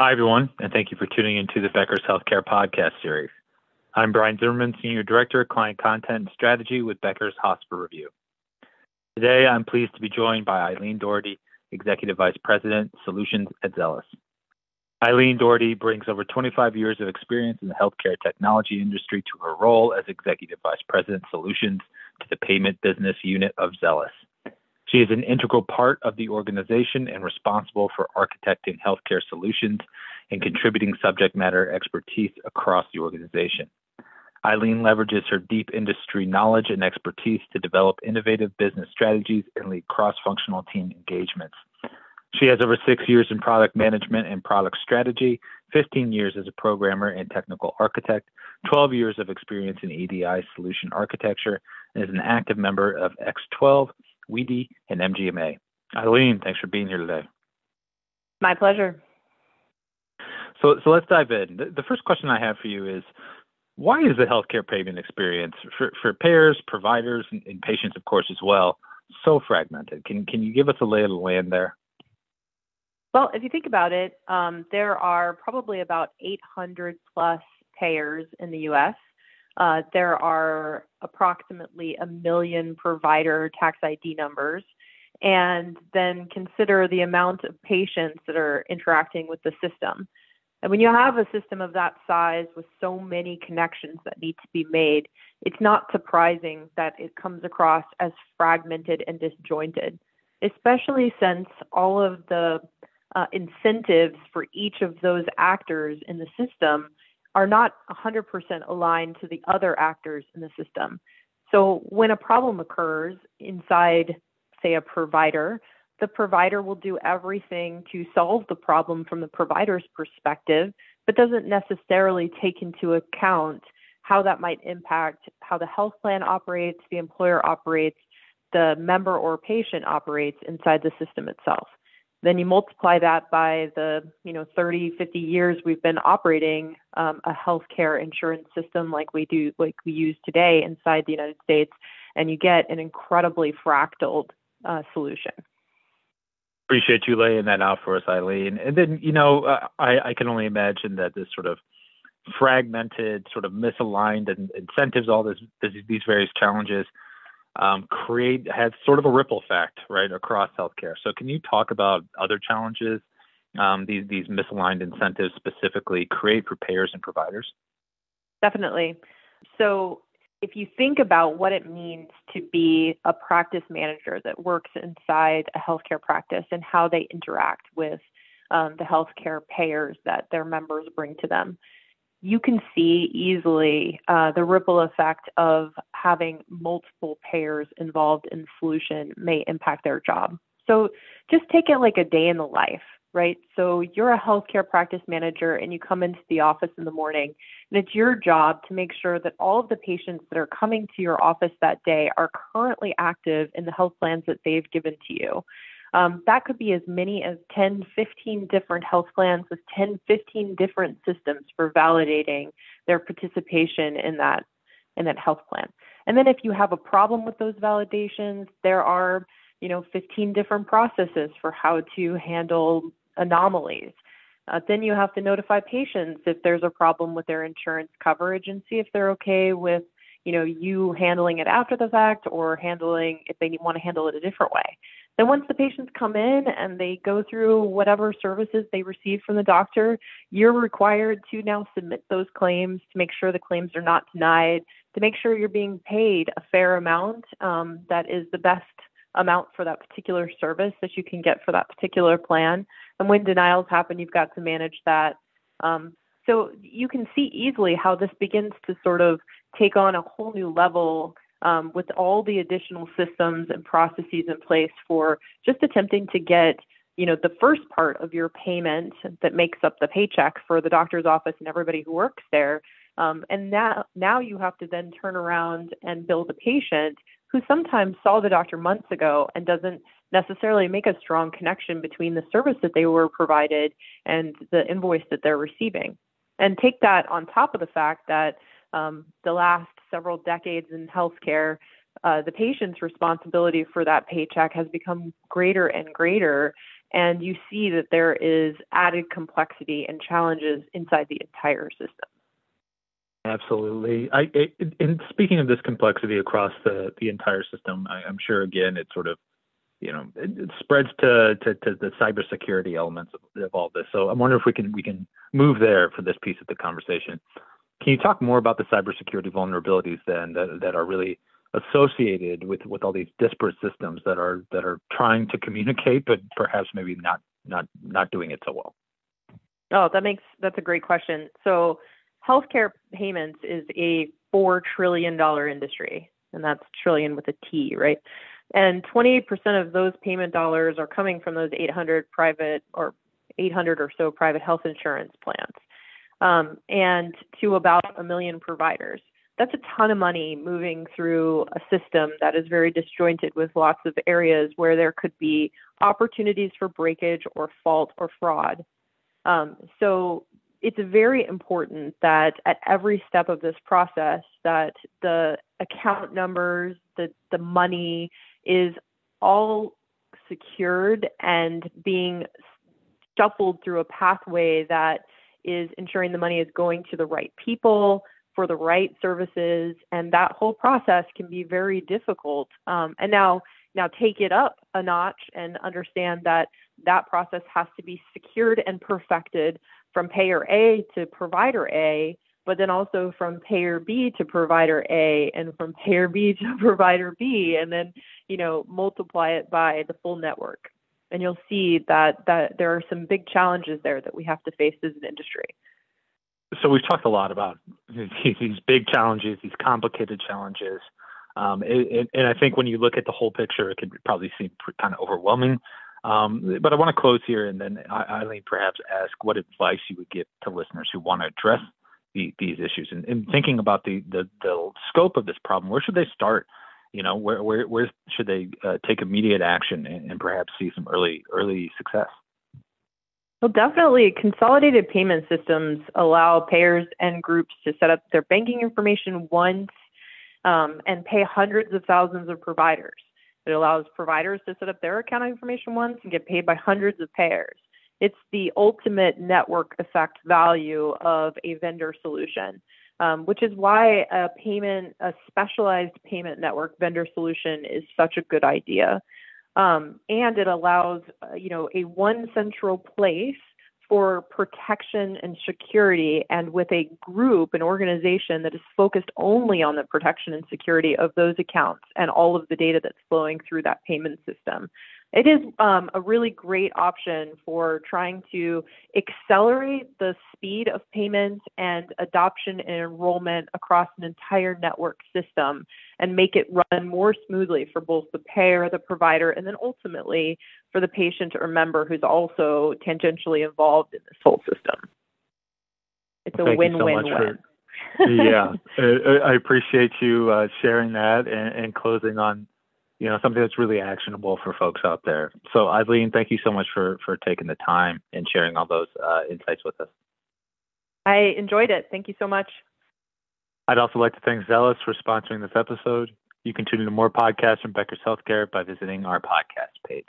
Hi, everyone, and thank you for tuning into the Becker's Healthcare Podcast Series. I'm Brian Zimmerman, Senior Director, of Client Content and Strategy with Becker's Hospital Review. Today, I'm pleased to be joined by Eileen Doherty, Executive Vice President, Solutions at Zelis. Eileen Doherty brings over 25 years of experience in the healthcare technology industry to her role as Executive Vice President, Solutions to the Payment Business Unit of Zelis. She is an integral part of the organization and responsible for architecting healthcare solutions and contributing subject matter expertise across the organization. Eileen leverages her deep industry knowledge and expertise to develop innovative business strategies and lead cross functional team engagements. She has over six years in product management and product strategy, 15 years as a programmer and technical architect, 12 years of experience in EDI solution architecture, and is an active member of X12, WEDI, and MGMA. Eileen, thanks for being here today. My pleasure. So, so let's dive in. The, the first question I have for you is why is the healthcare payment experience for, for payers, providers, and, and patients, of course, as well, so fragmented? Can, can you give us a lay of the land there? Well, if you think about it, um, there are probably about 800 plus payers in the US. Uh, there are approximately a million provider tax ID numbers. And then consider the amount of patients that are interacting with the system. And when you have a system of that size with so many connections that need to be made, it's not surprising that it comes across as fragmented and disjointed, especially since all of the uh, incentives for each of those actors in the system are not 100% aligned to the other actors in the system. So when a problem occurs inside, say, a provider, the provider will do everything to solve the problem from the provider's perspective, but doesn't necessarily take into account how that might impact how the health plan operates, the employer operates, the member or patient operates inside the system itself. Then you multiply that by the you know 30, 50 years we've been operating um, a healthcare insurance system like we do, like we use today inside the United States, and you get an incredibly fractaled uh, solution. Appreciate you laying that out for us, Eileen. And then you know uh, I, I can only imagine that this sort of fragmented, sort of misaligned incentives, all this, this these various challenges um, create has sort of a ripple effect right across healthcare. So can you talk about other challenges um, these these misaligned incentives specifically create for payers and providers? Definitely. So if you think about what it means to be a practice manager that works inside a healthcare practice and how they interact with um, the healthcare payers that their members bring to them, you can see easily uh, the ripple effect of having multiple payers involved in solution may impact their job. So just take it like a day in the life, right? So you're a healthcare practice manager and you come into the office in the morning, and it's your job to make sure that all of the patients that are coming to your office that day are currently active in the health plans that they've given to you. Um, that could be as many as 10, 15 different health plans with 10, 15 different systems for validating their participation in that in that health plan. And then if you have a problem with those validations, there are, you know, 15 different processes for how to handle anomalies. Uh, then you have to notify patients if there's a problem with their insurance coverage and see if they're okay with you know you handling it after the fact or handling if they want to handle it a different way then once the patients come in and they go through whatever services they receive from the doctor you're required to now submit those claims to make sure the claims are not denied to make sure you're being paid a fair amount um, that is the best amount for that particular service that you can get for that particular plan. And when denials happen you've got to manage that. Um, so you can see easily how this begins to sort of take on a whole new level um, with all the additional systems and processes in place for just attempting to get you know the first part of your payment that makes up the paycheck for the doctor's office and everybody who works there. Um, and now now you have to then turn around and bill the patient who sometimes saw the doctor months ago and doesn't necessarily make a strong connection between the service that they were provided and the invoice that they're receiving. And take that on top of the fact that um, the last several decades in healthcare, uh, the patient's responsibility for that paycheck has become greater and greater. and you see that there is added complexity and challenges inside the entire system. Absolutely. I, and speaking of this complexity across the, the entire system, I, am sure again it sort of, you know, it, it spreads to, to, to, the cybersecurity elements of, of, all this. So I'm wondering if we can we can move there for this piece of the conversation. Can you talk more about the cybersecurity vulnerabilities then that, that are really associated with, with all these disparate systems that are that are trying to communicate, but perhaps maybe not not not doing it so well? Oh, that makes that's a great question. So healthcare payments is a four trillion dollar industry, and that's trillion with a T, right? And 28% of those payment dollars are coming from those 800 private or 800 or so private health insurance plans, um, and to about a million providers. That's a ton of money moving through a system that is very disjointed with lots of areas where there could be opportunities for breakage or fault or fraud. Um, so it's very important that at every step of this process that the account numbers the the money is all secured and being shuffled through a pathway that is ensuring the money is going to the right people for the right services and that whole process can be very difficult um, and now now take it up a notch and understand that that process has to be secured and perfected from payer A to provider A, but then also from payer B to provider A and from payer B to provider B, and then, you know, multiply it by the full network. And you'll see that, that there are some big challenges there that we have to face as an industry. So we've talked a lot about these big challenges, these complicated challenges. Um, and, and I think when you look at the whole picture, it could probably seem kind of overwhelming. Um, but I want to close here and then Eileen perhaps ask what advice you would give to listeners who want to address the, these issues and, and, thinking about the, the, the scope of this problem. Where should they start? You know, where where, where should they uh, take immediate action and, and perhaps see some early early success? Well, definitely, consolidated payment systems allow payers and groups to set up their banking information once um, and pay hundreds of thousands of providers. It allows providers to set up their account information once and get paid by hundreds of payers. It's the ultimate network effect value of a vendor solution, um, which is why a payment, a specialized payment network vendor solution is such a good idea. Um, and it allows, uh, you know, a one central place for protection and security and with a group, an organization that is focused only on the protection and security of those accounts and all of the data that's flowing through that payment system. It is um, a really great option for trying to accelerate the speed of payment and adoption and enrollment across an entire network system and make it run more smoothly for both the payer, the provider, and then ultimately for the patient or member who's also tangentially involved in this whole system. It's a win-win-win. yeah, I appreciate you uh, sharing that and, and closing on you know something that's really actionable for folks out there. So Eileen, thank you so much for for taking the time and sharing all those uh, insights with us. I enjoyed it. Thank you so much. I'd also like to thank Zelis for sponsoring this episode. You can tune into more podcasts from Becker's Healthcare by visiting our podcast page.